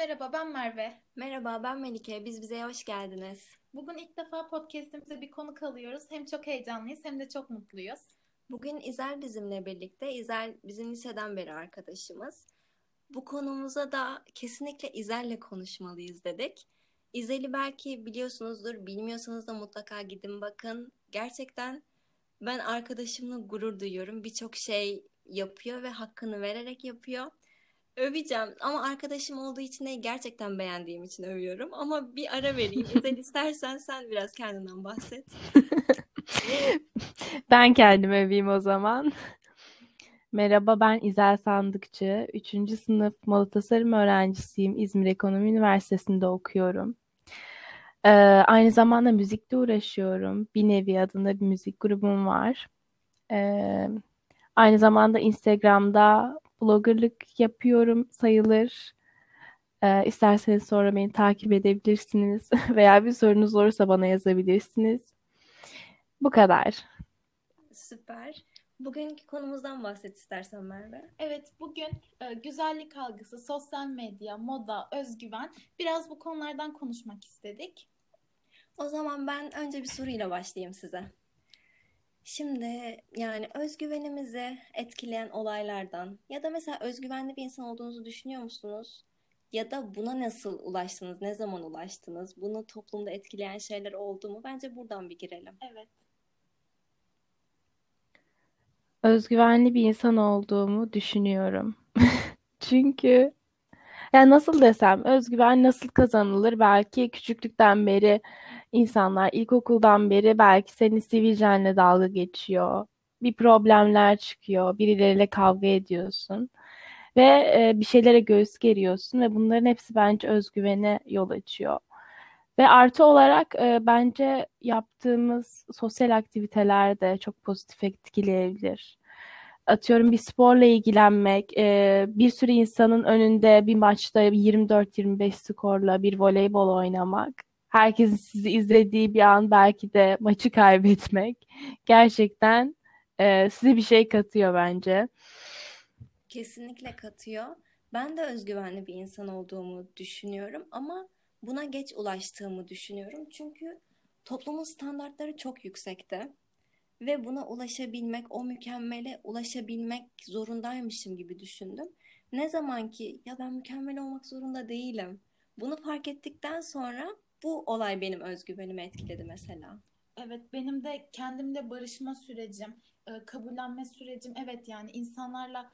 Merhaba ben Merve. Merhaba ben Melike. Biz bize hoş geldiniz. Bugün ilk defa podcast'imize bir konuk alıyoruz. Hem çok heyecanlıyız hem de çok mutluyuz. Bugün İzel bizimle birlikte. İzel bizim liseden beri arkadaşımız. Bu konumuza da kesinlikle İzel'le konuşmalıyız dedik. İzel'i belki biliyorsunuzdur, bilmiyorsanız da mutlaka gidin bakın. Gerçekten ben arkadaşımla gurur duyuyorum. Birçok şey yapıyor ve hakkını vererek yapıyor. Öveceğim ama arkadaşım olduğu için değil gerçekten beğendiğim için övüyorum. Ama bir ara vereyim. İzel istersen sen biraz kendinden bahset. Ben kendimi öveyim o zaman. Merhaba ben İzel Sandıkçı. Üçüncü sınıf moda tasarım öğrencisiyim. İzmir Ekonomi Üniversitesi'nde okuyorum. Ee, aynı zamanda müzikle uğraşıyorum. Bir nevi adında bir müzik grubum var. Ee, aynı zamanda Instagram'da bloggerlık yapıyorum sayılır. Ee, isterseniz sonra beni takip edebilirsiniz veya bir sorunuz olursa bana yazabilirsiniz. Bu kadar. Süper. Bugünkü konumuzdan bahset istersen Merve. Evet bugün e, güzellik algısı, sosyal medya, moda, özgüven biraz bu konulardan konuşmak istedik. O zaman ben önce bir soruyla başlayayım size. Şimdi yani özgüvenimizi etkileyen olaylardan ya da mesela özgüvenli bir insan olduğunuzu düşünüyor musunuz? Ya da buna nasıl ulaştınız? Ne zaman ulaştınız? Bunu toplumda etkileyen şeyler oldu mu? Bence buradan bir girelim. Evet. Özgüvenli bir insan olduğumu düşünüyorum. Çünkü yani nasıl desem özgüven nasıl kazanılır? Belki küçüklükten beri insanlar ilkokuldan beri belki seni sivilcenle dalga geçiyor. Bir problemler çıkıyor. Birileriyle kavga ediyorsun. Ve e, bir şeylere göğüs geriyorsun ve bunların hepsi bence özgüvene yol açıyor. Ve artı olarak e, bence yaptığımız sosyal aktiviteler de çok pozitif etkileyebilir. Atıyorum bir sporla ilgilenmek, e, bir sürü insanın önünde bir maçta 24-25 skorla bir voleybol oynamak, herkesin sizi izlediği bir an belki de maçı kaybetmek gerçekten e, size bir şey katıyor bence. Kesinlikle katıyor. Ben de özgüvenli bir insan olduğumu düşünüyorum ama buna geç ulaştığımı düşünüyorum. Çünkü toplumun standartları çok yüksekte ve buna ulaşabilmek, o mükemmele ulaşabilmek zorundaymışım gibi düşündüm. Ne zaman ki ya ben mükemmel olmak zorunda değilim. Bunu fark ettikten sonra bu olay benim özgüvenimi etkiledi mesela. Evet benim de kendimle barışma sürecim, e, kabullenme sürecim. Evet yani insanlarla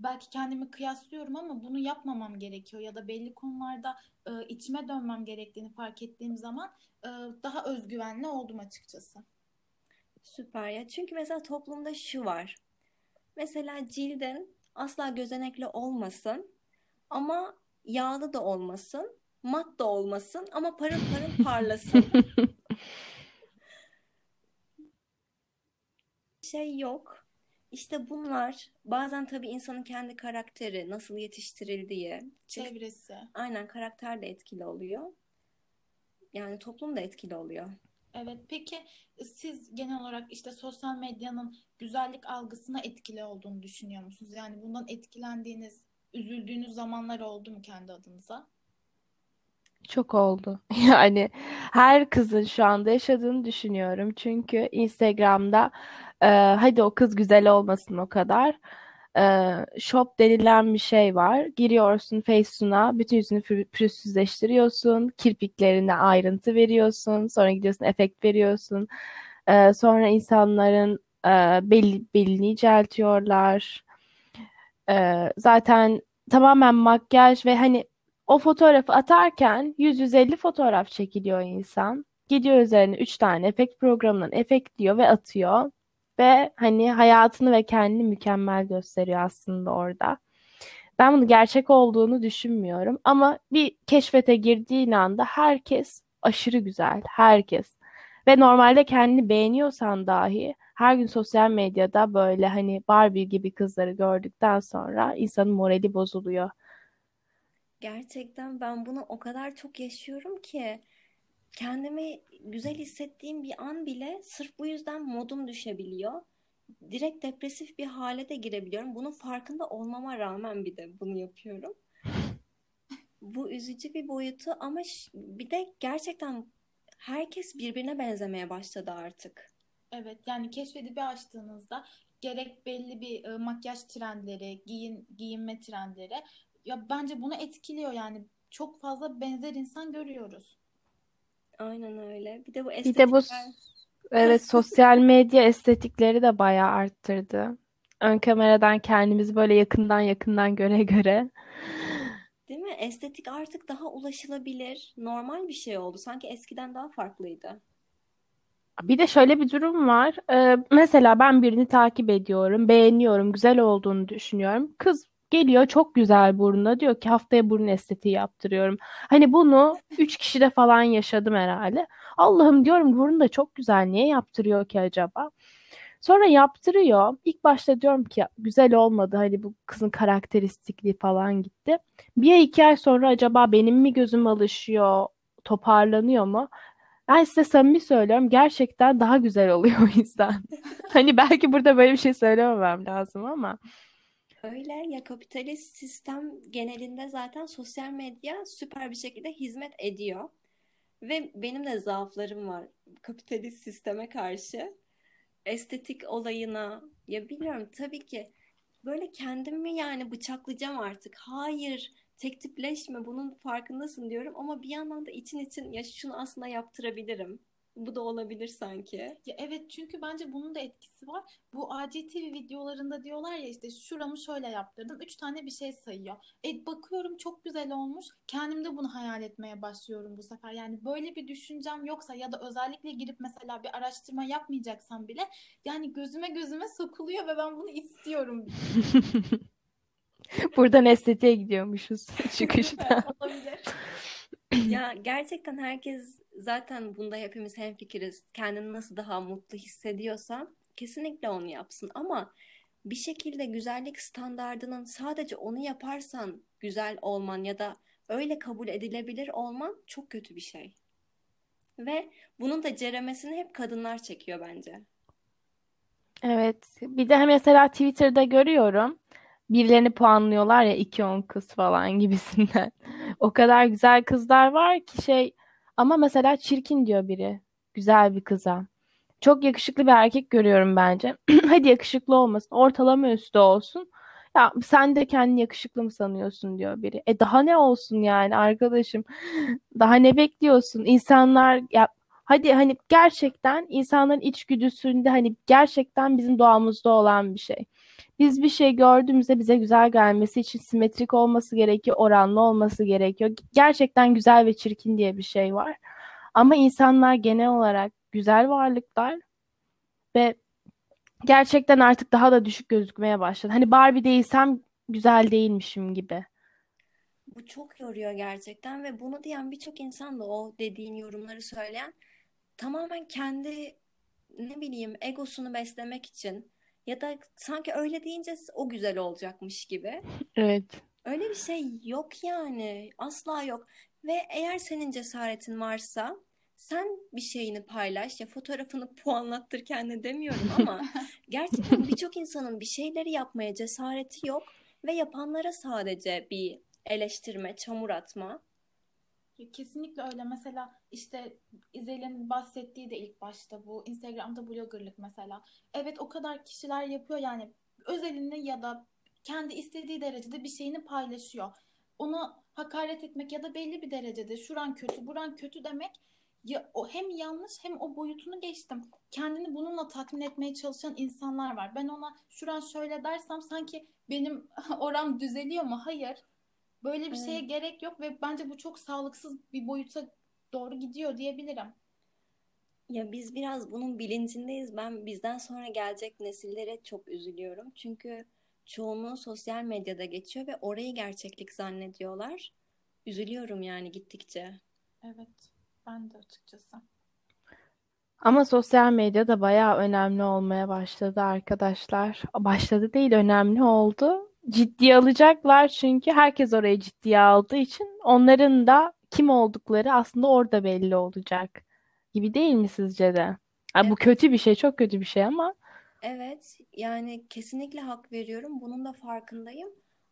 belki kendimi kıyaslıyorum ama bunu yapmamam gerekiyor ya da belli konularda e, içime dönmem gerektiğini fark ettiğim zaman e, daha özgüvenli oldum açıkçası. Süper ya. Çünkü mesela toplumda şu var. Mesela cildin asla gözenekli olmasın ama yağlı da olmasın, mat da olmasın ama parıl parıl parlasın. Şey yok. İşte bunlar bazen tabii insanın kendi karakteri, nasıl yetiştirildiği, Çevresi. aynen karakter de etkili oluyor. Yani toplum da etkili oluyor. Evet, peki siz genel olarak işte sosyal medyanın güzellik algısına etkili olduğunu düşünüyor musunuz? Yani bundan etkilendiğiniz, üzüldüğünüz zamanlar oldu mu kendi adınıza? Çok oldu. Yani her kızın şu anda yaşadığını düşünüyorum. Çünkü Instagram'da e, hadi o kız güzel olmasın o kadar. E, shop denilen bir şey var. Giriyorsun Facetune'a, bütün yüzünü pür- pürüzsüzleştiriyorsun. Kirpiklerine ayrıntı veriyorsun. Sonra gidiyorsun efekt veriyorsun. E, sonra insanların e, belli, belini inceltiyorlar. E, zaten tamamen makyaj ve hani o fotoğrafı atarken 100-150 fotoğraf çekiliyor insan. Gidiyor üzerine 3 tane efekt programından efektliyor ve atıyor. Ve hani hayatını ve kendini mükemmel gösteriyor aslında orada. Ben bunu gerçek olduğunu düşünmüyorum. Ama bir keşfete girdiğin anda herkes aşırı güzel. Herkes. Ve normalde kendini beğeniyorsan dahi her gün sosyal medyada böyle hani Barbie gibi kızları gördükten sonra insanın morali bozuluyor. Gerçekten ben bunu o kadar çok yaşıyorum ki kendimi güzel hissettiğim bir an bile sırf bu yüzden modum düşebiliyor. Direkt depresif bir hale de girebiliyorum. Bunun farkında olmama rağmen bir de bunu yapıyorum. Bu üzücü bir boyutu ama bir de gerçekten herkes birbirine benzemeye başladı artık. Evet yani keşfedibi açtığınızda gerek belli bir e, makyaj trendleri, giyin, giyinme trendleri ya bence bunu etkiliyor yani çok fazla benzer insan görüyoruz. Aynen öyle. Bir de bu Bir de bu estetikler. evet sosyal medya estetikleri de bayağı arttırdı. Ön kameradan kendimizi böyle yakından yakından göre göre. Değil mi? Estetik artık daha ulaşılabilir, normal bir şey oldu. Sanki eskiden daha farklıydı. Bir de şöyle bir durum var. Ee, mesela ben birini takip ediyorum, beğeniyorum, güzel olduğunu düşünüyorum. Kız geliyor çok güzel burnuna diyor ki haftaya burun estetiği yaptırıyorum. Hani bunu üç kişide falan yaşadım herhalde. Allah'ım diyorum burnu da çok güzel. Niye yaptırıyor ki acaba? Sonra yaptırıyor. İlk başta diyorum ki güzel olmadı. Hani bu kızın karakteristikliği falan gitti. Bir ay iki ay sonra acaba benim mi gözüm alışıyor, toparlanıyor mu? Ben size samimi söylüyorum. Gerçekten daha güzel oluyor o insan. Hani belki burada böyle bir şey söylememem lazım ama. Öyle ya kapitalist sistem genelinde zaten sosyal medya süper bir şekilde hizmet ediyor. Ve benim de zaaflarım var kapitalist sisteme karşı. Estetik olayına ya bilmiyorum tabii ki böyle kendimi yani bıçaklayacağım artık. Hayır, tek tipleşme bunun farkındasın diyorum ama bir yandan da için için ya şunu aslında yaptırabilirim. Bu da olabilir sanki. Ya evet çünkü bence bunun da etkisi var. Bu ACTV videolarında diyorlar ya işte şuramı şöyle yaptırdım. Üç tane bir şey sayıyor. E bakıyorum çok güzel olmuş. Kendim de bunu hayal etmeye başlıyorum bu sefer. Yani böyle bir düşüncem yoksa ya da özellikle girip mesela bir araştırma yapmayacaksam bile yani gözüme gözüme sokuluyor ve ben bunu istiyorum. Buradan estetiğe gidiyormuşuz çıkışta. Olabilir. Ya gerçekten herkes zaten bunda hepimiz hemfikiriz. Kendini nasıl daha mutlu hissediyorsa kesinlikle onu yapsın. Ama bir şekilde güzellik standardının sadece onu yaparsan güzel olman ya da öyle kabul edilebilir olman çok kötü bir şey. Ve bunun da ceremesini hep kadınlar çekiyor bence. Evet. Bir de mesela Twitter'da görüyorum. Birilerini puanlıyorlar ya 2-10 kız falan gibisinden. O kadar güzel kızlar var ki şey ama mesela çirkin diyor biri güzel bir kıza. Çok yakışıklı bir erkek görüyorum bence. Hadi yakışıklı olmasın. Ortalama üstü olsun. Ya sen de kendini yakışıklı mı sanıyorsun diyor biri. E daha ne olsun yani arkadaşım? Daha ne bekliyorsun? İnsanlar ya hadi hani gerçekten insanların içgüdüsünde hani gerçekten bizim doğamızda olan bir şey. Biz bir şey gördüğümüzde bize güzel gelmesi için simetrik olması gerekiyor, oranlı olması gerekiyor. Gerçekten güzel ve çirkin diye bir şey var. Ama insanlar genel olarak güzel varlıklar ve gerçekten artık daha da düşük gözükmeye başladı. Hani Barbie değilsem güzel değilmişim gibi. Bu çok yoruyor gerçekten ve bunu diyen birçok insan da o dediğin yorumları söyleyen tamamen kendi ne bileyim egosunu beslemek için ya da sanki öyle deyince o güzel olacakmış gibi. Evet. Öyle bir şey yok yani. Asla yok. Ve eğer senin cesaretin varsa sen bir şeyini paylaş ya fotoğrafını puanlattır kendine demiyorum ama gerçekten birçok insanın bir şeyleri yapmaya cesareti yok ve yapanlara sadece bir eleştirme, çamur atma. Kesinlikle öyle. Mesela işte İzel'in bahsettiği de ilk başta bu Instagram'da bloggerlık mesela. Evet o kadar kişiler yapıyor yani özelini ya da kendi istediği derecede bir şeyini paylaşıyor. Onu hakaret etmek ya da belli bir derecede şuran kötü, buran kötü demek ya o hem yanlış hem o boyutunu geçtim. Kendini bununla tatmin etmeye çalışan insanlar var. Ben ona şuran şöyle dersem sanki benim oram düzeliyor mu? Hayır. Böyle bir şeye Evet. gerek yok ve bence bu çok sağlıksız bir boyuta doğru gidiyor diyebilirim. Ya biz biraz bunun bilincindeyiz. Ben bizden sonra gelecek nesillere çok üzülüyorum. Çünkü çoğunluğu sosyal medyada geçiyor ve orayı gerçeklik zannediyorlar. Üzülüyorum yani gittikçe. Evet, ben de açıkçası. Ama sosyal medya da bayağı önemli olmaya başladı arkadaşlar. Başladı değil, önemli oldu. Ciddiye alacaklar çünkü herkes orayı ciddiye aldığı için onların da kim oldukları aslında orada belli olacak gibi değil mi sizce de? Bu Evet. kötü bir şey, çok kötü bir şey ama Evet, yani kesinlikle hak veriyorum. Bunun da farkındayım.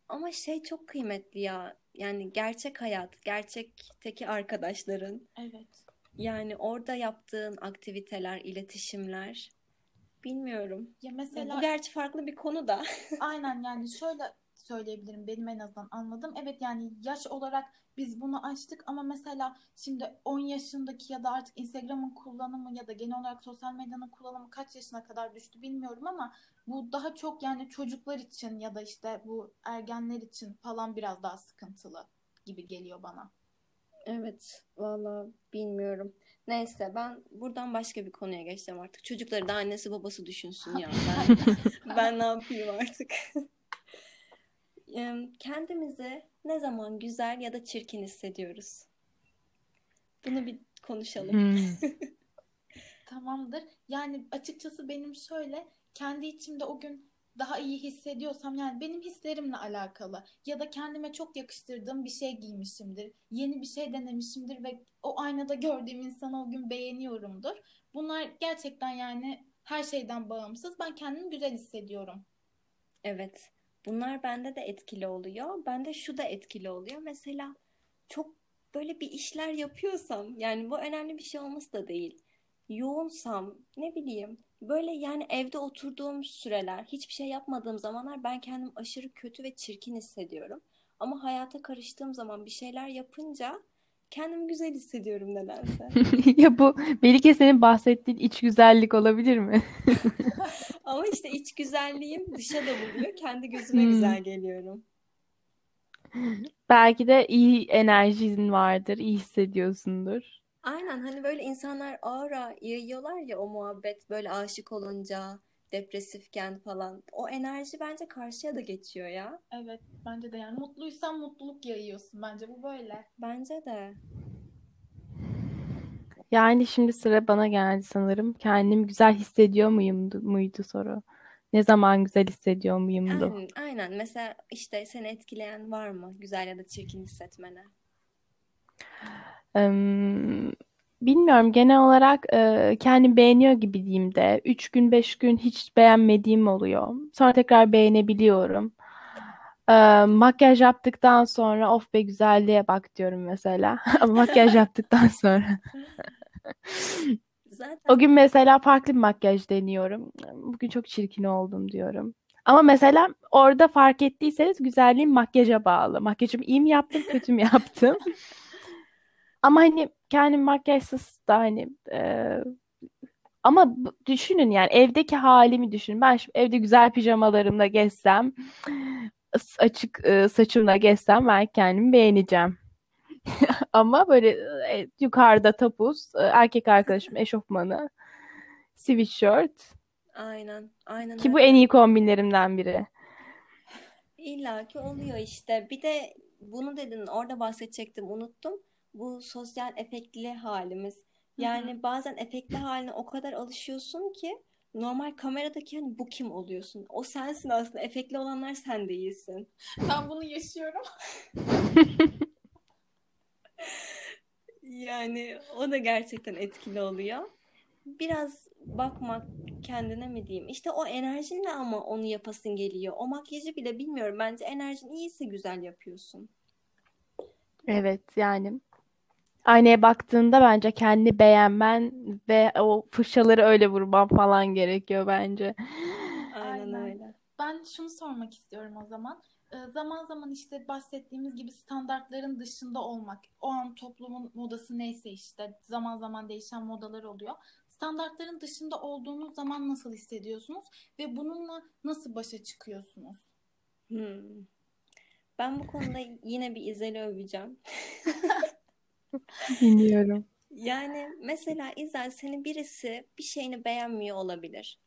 Ama şey çok kıymetli ya. Yani gerçek hayat, gerçekteki arkadaşların. Evet. Yani orada yaptığın aktiviteler, iletişimler. Bilmiyorum. Ya Ya bu mesela gerçi farklı bir konu da. Aynen yani şöyle söyleyebilirim benim en azından anladım. Evet yani yaş olarak biz bunu aştık ama mesela şimdi 10 yaşındaki ya da artık Instagram'ın kullanımı ya da genel olarak sosyal medyanın kullanımı kaç yaşına kadar düştü bilmiyorum ama bu daha çok yani çocuklar için ya da işte bu ergenler için falan biraz daha sıkıntılı gibi geliyor bana. Evet, valla bilmiyorum. Neyse ben buradan başka bir konuya geçeceğim artık. Çocukları da annesi babası düşünsün ya. Ben, ben ne yapayım artık? Kendimizi ne zaman güzel ya da çirkin hissediyoruz? Bunu bir konuşalım. Hmm. Tamamdır. Yani açıkçası benim şöyle kendi içimde o gün daha iyi hissediyorsam yani benim hislerimle alakalı ya da kendime çok yakıştırdığım bir şey giymişimdir. Yeni bir şey denemişimdir ve o aynada gördüğüm insanı o gün beğeniyorumdur. Bunlar gerçekten yani her şeyden bağımsız. Ben kendimi güzel hissediyorum. Evet. Bunlar bende de etkili oluyor. Bende şu da etkili oluyor. Mesela çok böyle bir işler yapıyorsam yani bu önemli bir şey olması da değil. Yoğunsam ne bileyim böyle yani evde oturduğum süreler hiçbir şey yapmadığım zamanlar ben kendimi aşırı kötü ve çirkin hissediyorum. Ama hayata karıştığım zaman bir şeyler yapınca kendimi güzel hissediyorum nedense. Ya bu Melike senin bahsettiğin iç güzellik olabilir mi? Ama işte iç güzelliğim dışa da vuruyor. Kendi gözüme Hmm. güzel geliyorum. Belki de iyi enerjin vardır, iyi hissediyorsundur. Aynen hani böyle insanlar aura yayıyorlar ya o muhabbet böyle aşık olunca depresifken falan. O enerji bence karşıya da geçiyor ya. Evet, bence de yani mutluysan mutluluk yayıyorsun. Bence bu böyle. Bence de. Yani şimdi sıra bana geldi sanırım. Kendimi güzel hissediyor muyum muydu soru. Ne zaman güzel hissediyor muyumdu? Aynen, aynen. Mesela işte seni etkileyen var mı? Güzel ya da çirkin hissetmene. Bilmiyorum genel olarak e, kendimi beğeniyor gibi diyeyim de 3 gün 5 gün hiç beğenmediğim oluyor. Sonra tekrar beğenebiliyorum. E, makyaj yaptıktan sonra of be güzelliğe bak diyorum mesela. Ama makyaj yaptıktan sonra. Zaten O gün mesela farklı bir makyaj deniyorum. Bugün çok çirkin oldum diyorum. Ama mesela orada fark ettiyseniz güzelliğim makyaja bağlı. Makyajımı iyi mi yaptım, kötü mü yaptım? Ama hani kendim makyajsız da hani e, ama düşünün yani evdeki halimi düşünün. Ben şimdi evde güzel pijamalarımla gezsem, açık e, saçımla gezsem ben kendimi beğeneceğim. Ama böyle e, yukarıda topuz, e, erkek arkadaşım eşofmanı, sweatshirt aynen. Aynen ki bu en iyi kombinlerimden biri. İlla ki oluyor işte. Bir de bunu dedin orada bahsedecektim unuttum. Bu sosyal efektli halimiz. Yani bazen efektli haline o kadar alışıyorsun ki normal kameradaki hani bu kim oluyorsun? O sensin aslında. Efektli olanlar sen değilsin. Ben bunu yaşıyorum. Yani o da gerçekten etkili oluyor. Biraz bakmak kendine mi diyeyim? İşte o enerjinle ama onu yapasın geliyor. O makyajı bile bilmiyorum. Bence enerjin iyiyse güzel yapıyorsun. Evet yani aynaya baktığında bence kendini beğenmen ve o fırçaları öyle vurman falan gerekiyor bence. Aynen Aynen. öyle. Ben şunu sormak istiyorum o zaman. Ee, zaman zaman işte bahsettiğimiz gibi standartların dışında olmak. O an toplumun modası neyse işte zaman zaman değişen modalar oluyor. Standartların dışında olduğunuz zaman nasıl hissediyorsunuz ve bununla nasıl başa çıkıyorsunuz? Hmm. Ben bu konuda yine bir İzel'i öveceğim. Dinliyorum. Yani mesela İzel senin birisi bir şeyini beğenmiyor olabilir.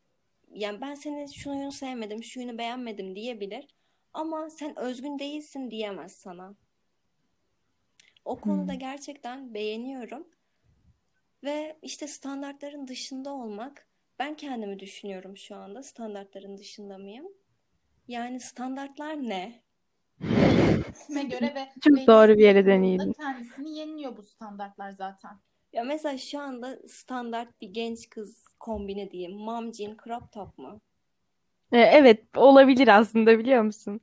Yani ben senin şunu sevmedim, şu yönü beğenmedim diyebilir. Ama sen özgün değilsin diyemez sana. O konuda Hmm. gerçekten beğeniyorum. Ve işte standartların dışında olmak, ben kendimi düşünüyorum şu anda. Standartların dışında mıyım? Yani standartlar ne? Kime göre ve Çok doğru bir yere değindin. kendisini yeniliyor bu standartlar zaten. Ya mesela şu anda standart bir genç kız kombini diyeyim. Mom jean crop top mu? E, Evet olabilir aslında biliyor musun?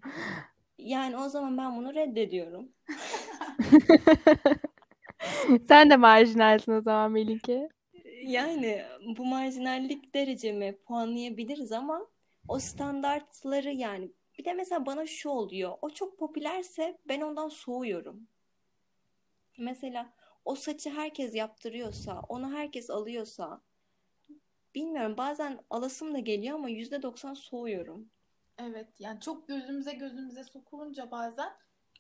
Yani o zaman ben bunu reddediyorum. Sen de marjinalsin o zaman Melike. Yani bu marjinallik derecemi puanlayabiliriz ama o standartları yani bir de mesela bana şu oluyor. O çok popülerse ben ondan soğuyorum. Mesela o saçı herkes yaptırıyorsa, onu herkes alıyorsa bilmiyorum bazen alasım da geliyor ama yüzde doksan soğuyorum. Evet yani çok gözümüze gözümüze sokulunca bazen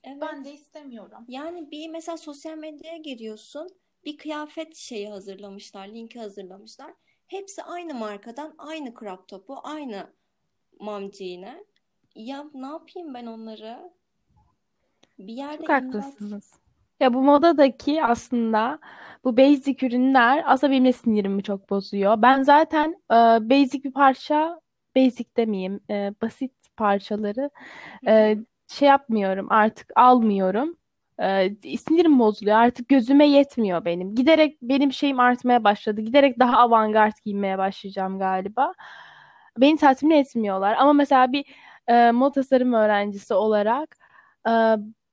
Evet. ben de istemiyorum. Yani bir mesela sosyal medyaya giriyorsun. Bir kıyafet şeyi hazırlamışlar, linki hazırlamışlar. Hepsi aynı markadan, aynı crop topu, aynı mamciğine. Ya ne yapayım ben onları? Bir yerde Çok imdat. haklısınız. Ya bu modadaki aslında bu basic ürünler aslında benim de sinirimi çok bozuyor. Ben zaten e, basic bir parça, basic demeyeyim, e, basit parçaları e, şey yapmıyorum artık almıyorum. E, sinirim bozuluyor artık gözüme yetmiyor benim. Giderek benim şeyim artmaya başladı. Giderek daha avantgard giymeye başlayacağım galiba. Beni tatmin etmiyorlar. Ama mesela bir e, moda tasarım öğrencisi olarak e,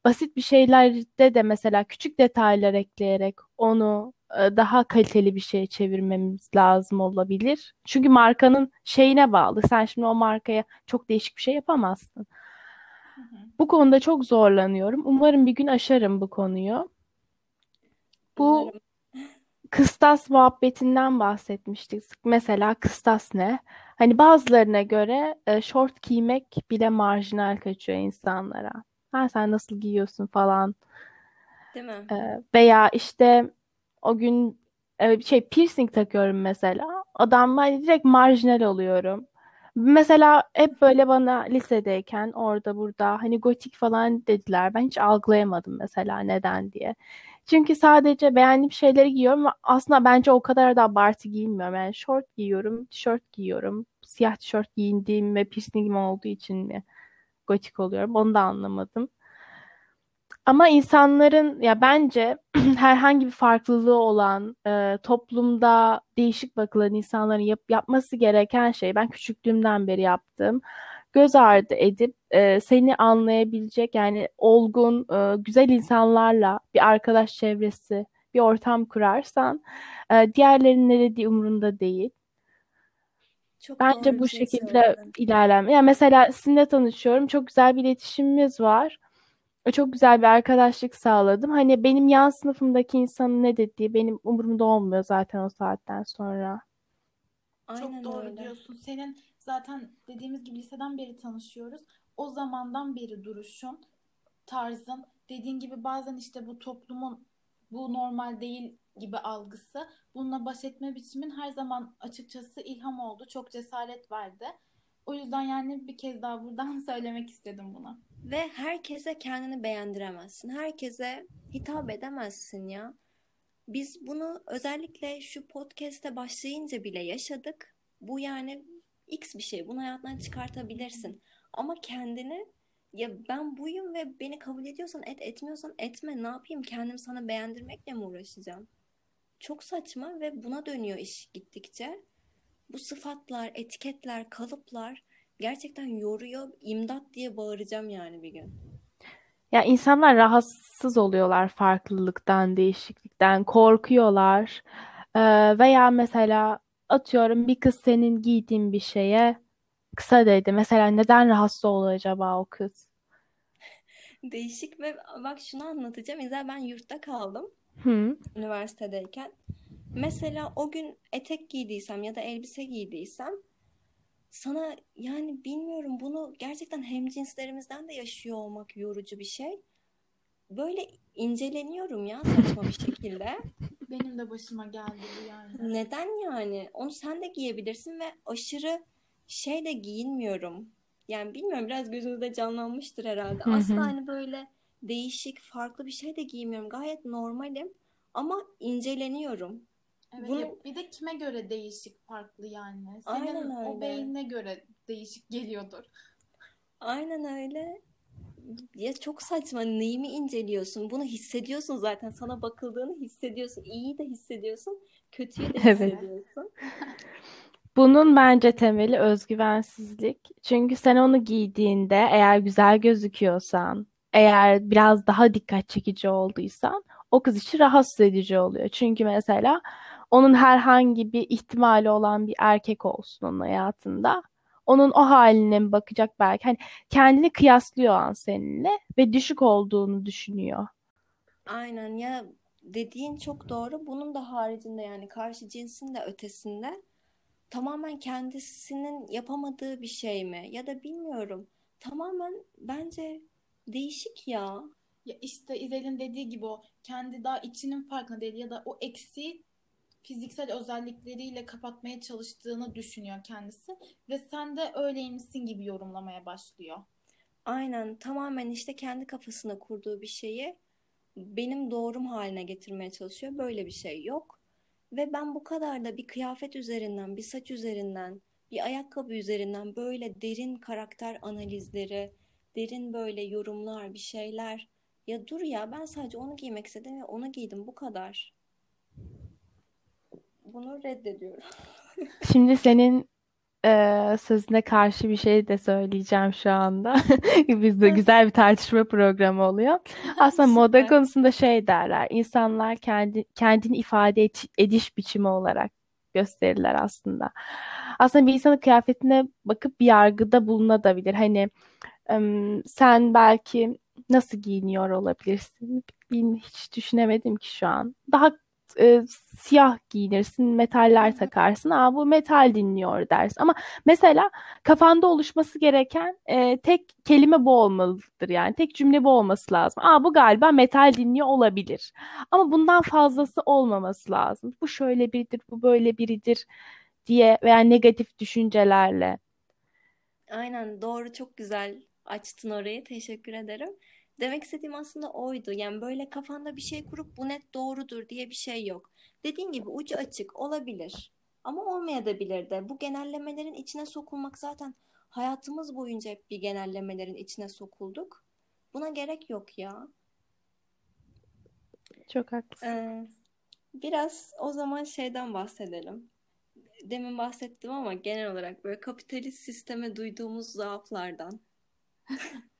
basit bir şeylerde de mesela küçük detaylar ekleyerek onu e, daha kaliteli bir şeye çevirmemiz lazım olabilir. Çünkü markanın şeyine bağlı. Sen şimdi o markaya çok değişik bir şey yapamazsın. Hı hı. Bu konuda çok zorlanıyorum. Umarım bir gün aşarım bu konuyu. Bu Umarım. kıstas muhabbetinden bahsetmiştik. Mesela kıstas ne? Hani bazılarına göre e, şort giymek bile marjinal kaçıyor insanlara. Ha sen nasıl giyiyorsun falan. Değil mi? E, veya işte o gün e, şey piercing takıyorum mesela. Adamlar direkt marjinal oluyorum. Mesela hep böyle bana lisedeyken orada burada hani gotik falan dediler. Ben hiç algılayamadım mesela neden diye. Çünkü sadece beğendiğim şeyleri giyiyorum ve aslında bence o kadar da abartı giyinmiyorum. Yani şort giyiyorum, tişört giyiyorum. Siyah tişört giyindiğim ve piercingim olduğu için mi gotik oluyorum onu da anlamadım. Ama insanların ya bence herhangi bir farklılığı olan e, toplumda değişik bakılan insanların yap- yapması gereken şey ben küçüklüğümden beri yaptığım göz ardı edip e, seni anlayabilecek yani olgun e, güzel insanlarla bir arkadaş çevresi bir ortam kurarsan e, diğerlerinin ne dediği umurunda değil. Çok Bence bu şey şekilde söyledin. ilerleme. Yani mesela sizinle tanışıyorum. Çok güzel bir iletişimimiz var. E, Çok güzel bir arkadaşlık sağladım. Hani benim yan sınıfımdaki insanın ne dediği benim umurumda olmuyor zaten o saatten sonra. Çok Aynen doğru öyle. diyorsun. Senin zaten dediğimiz gibi liseden beri tanışıyoruz. O zamandan beri duruşun, tarzın, dediğin gibi bazen işte bu toplumun bu normal değil gibi algısı, bununla baş etme biçimin her zaman açıkçası ilham oldu. Çok cesaret verdi. O yüzden yani bir kez daha buradan söylemek istedim bunu. Ve herkese kendini beğendiremezsin. Herkese hitap edemezsin ya. Biz bunu özellikle şu podcast'e başlayınca bile yaşadık. Bu yani X bir şey. Bunu hayatından çıkartabilirsin. Ama kendini ya ben buyum ve beni kabul ediyorsan et, etmiyorsan etme. Ne yapayım? Kendimi sana beğendirmekle mi uğraşacağım? Çok saçma ve buna dönüyor iş gittikçe. Bu sıfatlar, etiketler, kalıplar gerçekten yoruyor. İmdat diye bağıracağım yani bir gün. Ya insanlar rahatsız oluyorlar farklılıktan, değişiklikten, korkuyorlar. Ee, veya mesela atıyorum bir kız senin giydiğin bir şeye kısa dedi. Mesela neden rahatsız oluyor acaba o kız? Değişik ve bak şunu anlatacağım. İzel ben yurtta kaldım Hı. üniversitedeyken. Mesela o gün etek giydiysem ya da elbise giydiysem sana yani bilmiyorum bunu gerçekten hemcinslerimizden de yaşıyor olmak yorucu bir şey. Böyle inceleniyorum ya saçma bir şekilde. Benim de başıma geldi bu yani. Neden yani? Onu sen de giyebilirsin ve aşırı şey de giyinmiyorum. Yani bilmiyorum biraz gözünüzde canlanmıştır herhalde. Asla hani böyle değişik, farklı bir şey de giymiyorum. Gayet normalim ama inceleniyorum. Evet Bunu bir de kime göre değişik farklı yani. Senin aynen o öyle. beynine göre değişik geliyordur. Aynen öyle. Ya çok saçma. Neyimi inceliyorsun? Bunu hissediyorsun zaten. Sana bakıldığını hissediyorsun. İyiyi de hissediyorsun, kötüyü de Evet. Evet. hissediyorsun. Bunun bence temeli özgüvensizlik. Çünkü sen onu giydiğinde eğer güzel gözüküyorsan, eğer biraz daha dikkat çekici olduysan o kız için rahatsız edici oluyor. Çünkü mesela onun herhangi bir ihtimali olan bir erkek olsun onun hayatında. Onun o haline mi bakacak belki. Hani kendini kıyaslıyor an seninle ve düşük olduğunu düşünüyor. Aynen ya dediğin çok doğru. Bunun da haricinde yani karşı cinsin de ötesinde tamamen kendisinin yapamadığı bir şey mi? Ya da bilmiyorum. Tamamen bence değişik ya. Ya işte İzel'in dediği gibi o kendi daha içinin farkında değil ya da o eksiği fiziksel özellikleriyle kapatmaya çalıştığını düşünüyor kendisi ve sen de öyleymişsin gibi yorumlamaya başlıyor. Aynen tamamen işte kendi kafasına kurduğu bir şeyi benim doğrum haline getirmeye çalışıyor. Böyle bir şey yok. Ve ben bu kadar da bir kıyafet üzerinden, bir saç üzerinden, bir ayakkabı üzerinden böyle derin karakter analizleri, derin böyle yorumlar, bir şeyler. Ya dur ya ben sadece onu giymek istedim ve onu giydim bu kadar. Bunu reddediyorum. Şimdi senin e, sözüne karşı bir şey de söyleyeceğim şu anda. Bizde güzel bir tartışma programı oluyor. Aslında moda konusunda şey derler. İnsanlar kendi kendini ifade et- ediş biçimi olarak gösterirler aslında. Aslında bir insanın kıyafetine bakıp bir yargıda bulunabilir. Hani sen belki nasıl giyiniyor olabilirsin? Bilmiyorum, hiç düşünemedim ki şu an. Daha e, siyah giyinirsin, metaller takarsın. Aa bu metal dinliyor dersin. Ama mesela kafanda oluşması gereken e, tek kelime bu olmalıdır yani. Tek cümle bu olması lazım. Aa bu galiba metal dinliyor olabilir. Ama bundan fazlası olmaması lazım. Bu şöyle biridir, bu böyle biridir diye veya negatif düşüncelerle. Aynen doğru çok güzel açtın orayı. Teşekkür ederim. Demek istediğim aslında oydu. Yani böyle kafanda bir şey kurup bu net doğrudur diye bir şey yok. Dediğin gibi ucu açık olabilir. Ama olmayabilir de. Bu genellemelerin içine sokulmak zaten hayatımız boyunca hep bir genellemelerin içine sokulduk. Buna gerek yok ya. Çok haklısın. Ee, biraz o zaman şeyden bahsedelim. Demin bahsettim ama genel olarak böyle kapitalist sisteme duyduğumuz zaaflardan.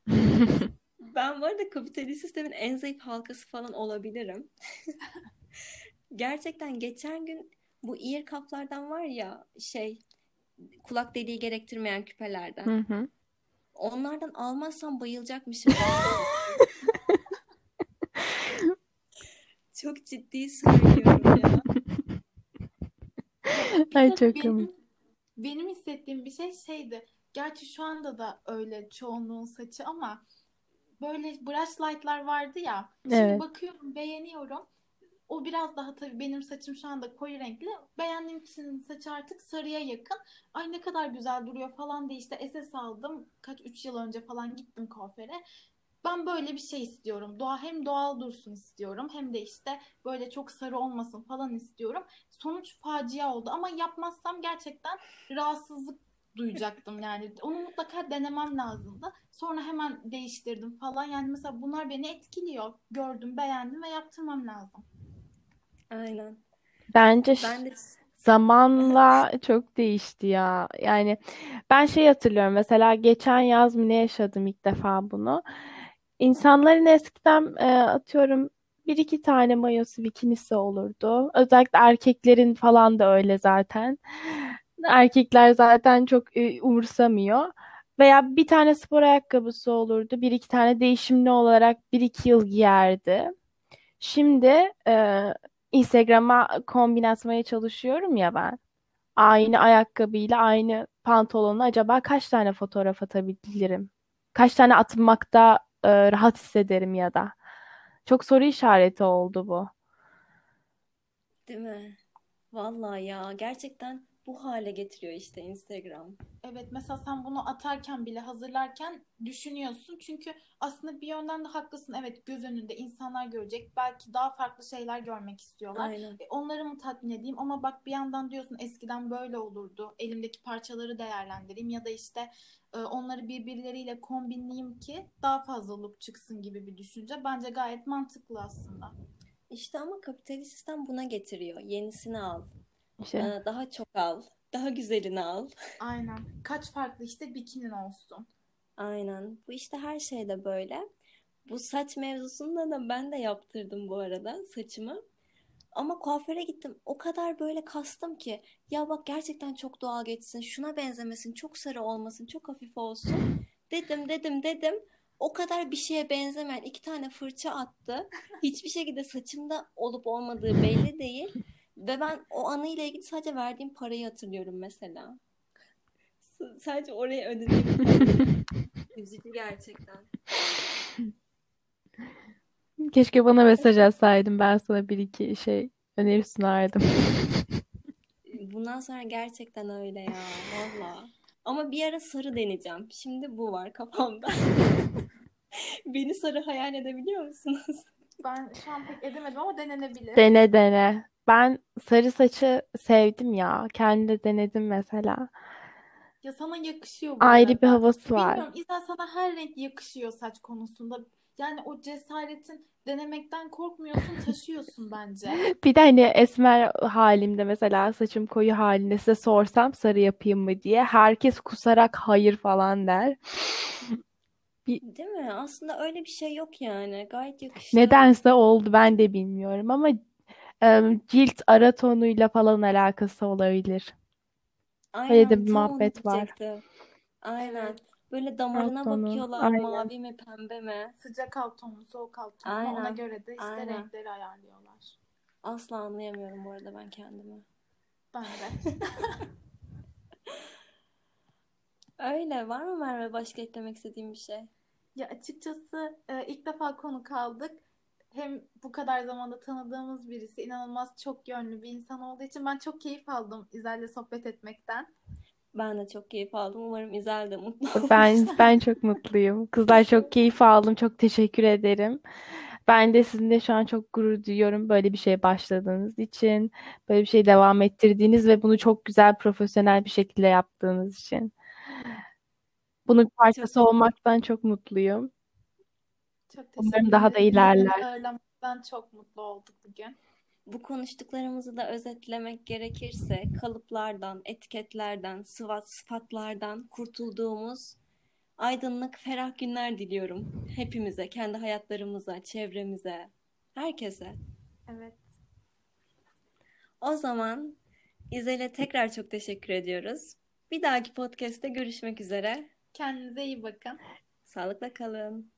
Ben bu arada kapitalist sistemin en zayıf halkası falan olabilirim. Gerçekten geçen gün bu ear kaplardan var ya şey kulak deliği gerektirmeyen küpelerden. Hı hı. Onlardan almazsam bayılacakmışım. Çok ciddi söylüyorum ya. Ay çok benim benim hissettiğim bir şey şeydi. Gerçi şu anda da öyle çoğunluğun saçı ama böyle brush light'lar vardı ya. Şimdi Evet. bakıyorum, beğeniyorum. O biraz daha tabii benim saçım şu anda koyu renkli. Beğendiğim kişinin saçı artık sarıya yakın. Ay ne kadar güzel duruyor falan diye işte SS aldım. Kaç 3 yıl önce falan gittim kuaföre. Ben böyle bir şey istiyorum. Doğa hem doğal dursun istiyorum hem de işte böyle çok sarı olmasın falan istiyorum. Sonuç facia oldu ama yapmazsam gerçekten rahatsızlık duyacaktım yani. Onu mutlaka denemem lazımdı. Sonra hemen değiştirdim falan. Yani mesela bunlar beni etkiliyor. Gördüm, beğendim ve yaptırmam lazım. Aynen. Bence Ben de zamanla çok değişti ya. Yani ben şey hatırlıyorum mesela geçen yaz mı ne yaşadım ilk defa bunu. İnsanların eskiden e, atıyorum bir iki tane mayosu bikinisi olurdu. Özellikle erkeklerin falan da öyle zaten. Erkekler zaten çok e, umursamıyor. Veya bir tane spor ayakkabısı olurdu. Bir iki tane değişimli olarak bir iki yıl giyerdi. Şimdi e, Instagram'a kombin atmaya çalışıyorum ya ben. Aynı ayakkabıyla aynı pantolonla acaba kaç tane fotoğraf atabilirim? Kaç tane atmakta e, rahat hissederim ya da. Çok soru işareti oldu bu. değil mi? Vallahi ya gerçekten bu hale getiriyor işte Instagram. Evet mesela sen bunu atarken bile hazırlarken düşünüyorsun. Çünkü aslında bir yönden de haklısın. Evet göz önünde insanlar görecek. Belki daha farklı şeyler görmek istiyorlar. Aynen. E, onları mı tatmin edeyim? Ama bak bir yandan diyorsun eskiden böyle olurdu. Elimdeki parçaları değerlendireyim ya da işte e, onları birbirleriyle kombinleyeyim ki daha fazla look çıksın gibi bir düşünce. Bence gayet mantıklı aslında. İşte ama kapitalist sistem buna getiriyor. Yenisini al. İşte Ee, Daha çok al. daha güzelini al. Aynen. Kaç farklı işte bikinin olsun. Aynen. Bu işte her şeyde böyle. Bu saç mevzusunda da ben de yaptırdım bu arada saçımı. Ama kuaföre gittim. O kadar böyle kastım ki ya bak gerçekten çok doğal geçsin. Şuna benzemesin. Çok sarı olmasın. Çok hafif olsun. Dedim dedim dedim. O kadar bir şeye benzemeyen iki tane fırça attı. Hiçbir şekilde saçımda olup olmadığı belli değil. Ve ben o anıyla ilgili sadece verdiğim parayı hatırlıyorum mesela. S- Sadece oraya ödediğim parayı. Üzücü gerçekten. Keşke bana mesaj atsaydın. Ben sana bir iki şey öneri sunardım. Bundan sonra gerçekten öyle ya. Valla. Ama bir ara sarı deneyeceğim. Şimdi bu var kafamda. Beni sarı hayal edebiliyor musunuz? Ben şu an pek edemedim ama denenebilir. Dene dene. Ben sarı saçı sevdim ya. Kendi de denedim mesela. Ya sana yakışıyor bu Ayrı bir arada. havası var. Bilmiyorum İzel sana her renk yakışıyor saç konusunda. Yani o cesaretin denemekten korkmuyorsun, taşıyorsun bence. Bir de hani esmer halimde mesela saçım koyu halinde size sorsam sarı yapayım mı diye herkes kusarak hayır falan der. Değil mi? Aslında öyle bir şey yok yani. Gayet yakıştı. Nedense oldu ben de bilmiyorum ama e, cilt ara tonuyla falan alakası olabilir. Öyle Aynen de bir tam onu muhabbet var. diyecektim. Aynen. Böyle Alt damarına tonu. bakıyorlar. Aynen. Mavi mi pembe mi? Sıcak alt tonu, soğuk alt tonu. Ona Aynen. göre de işte Aynen. renkleri ayarlıyorlar. Asla anlayamıyorum bu arada ben kendimi. Ben de. Öyle. Var mı Merve başka eklemek istediğim bir şey? Ya açıkçası e, ilk defa konuk aldık. Hem bu kadar zamanda tanıdığımız birisi, inanılmaz çok yönlü bir insan olduğu için ben çok keyif aldım İzel'le sohbet etmekten. Ben de çok keyif aldım. Umarım İzel de mutlu Ben olmuştur. ben çok mutluyum. Kızlar çok keyif aldım. Çok teşekkür ederim. Ben de sizinle şu an çok gurur duyuyorum böyle bir şeye başladığınız için, böyle bir şey devam ettirdiğiniz ve bunu çok güzel, profesyonel bir şekilde yaptığınız için. Bunun bir Çok parçası olmaktan çok mutluyum. Çok Umarım teşekkür daha da ilerler. ağırlamaktan çok mutlu olduk bugün. Bu konuştuklarımızı da özetlemek gerekirse kalıplardan, etiketlerden, sıfat, sıfatlardan kurtulduğumuz aydınlık, ferah günler diliyorum. Hepimize, kendi hayatlarımıza, çevremize, herkese. Evet. O zaman İzel'e tekrar çok teşekkür ediyoruz. Bir dahaki podcast'te görüşmek üzere. Kendinize iyi bakın. Sağlıkla kalın.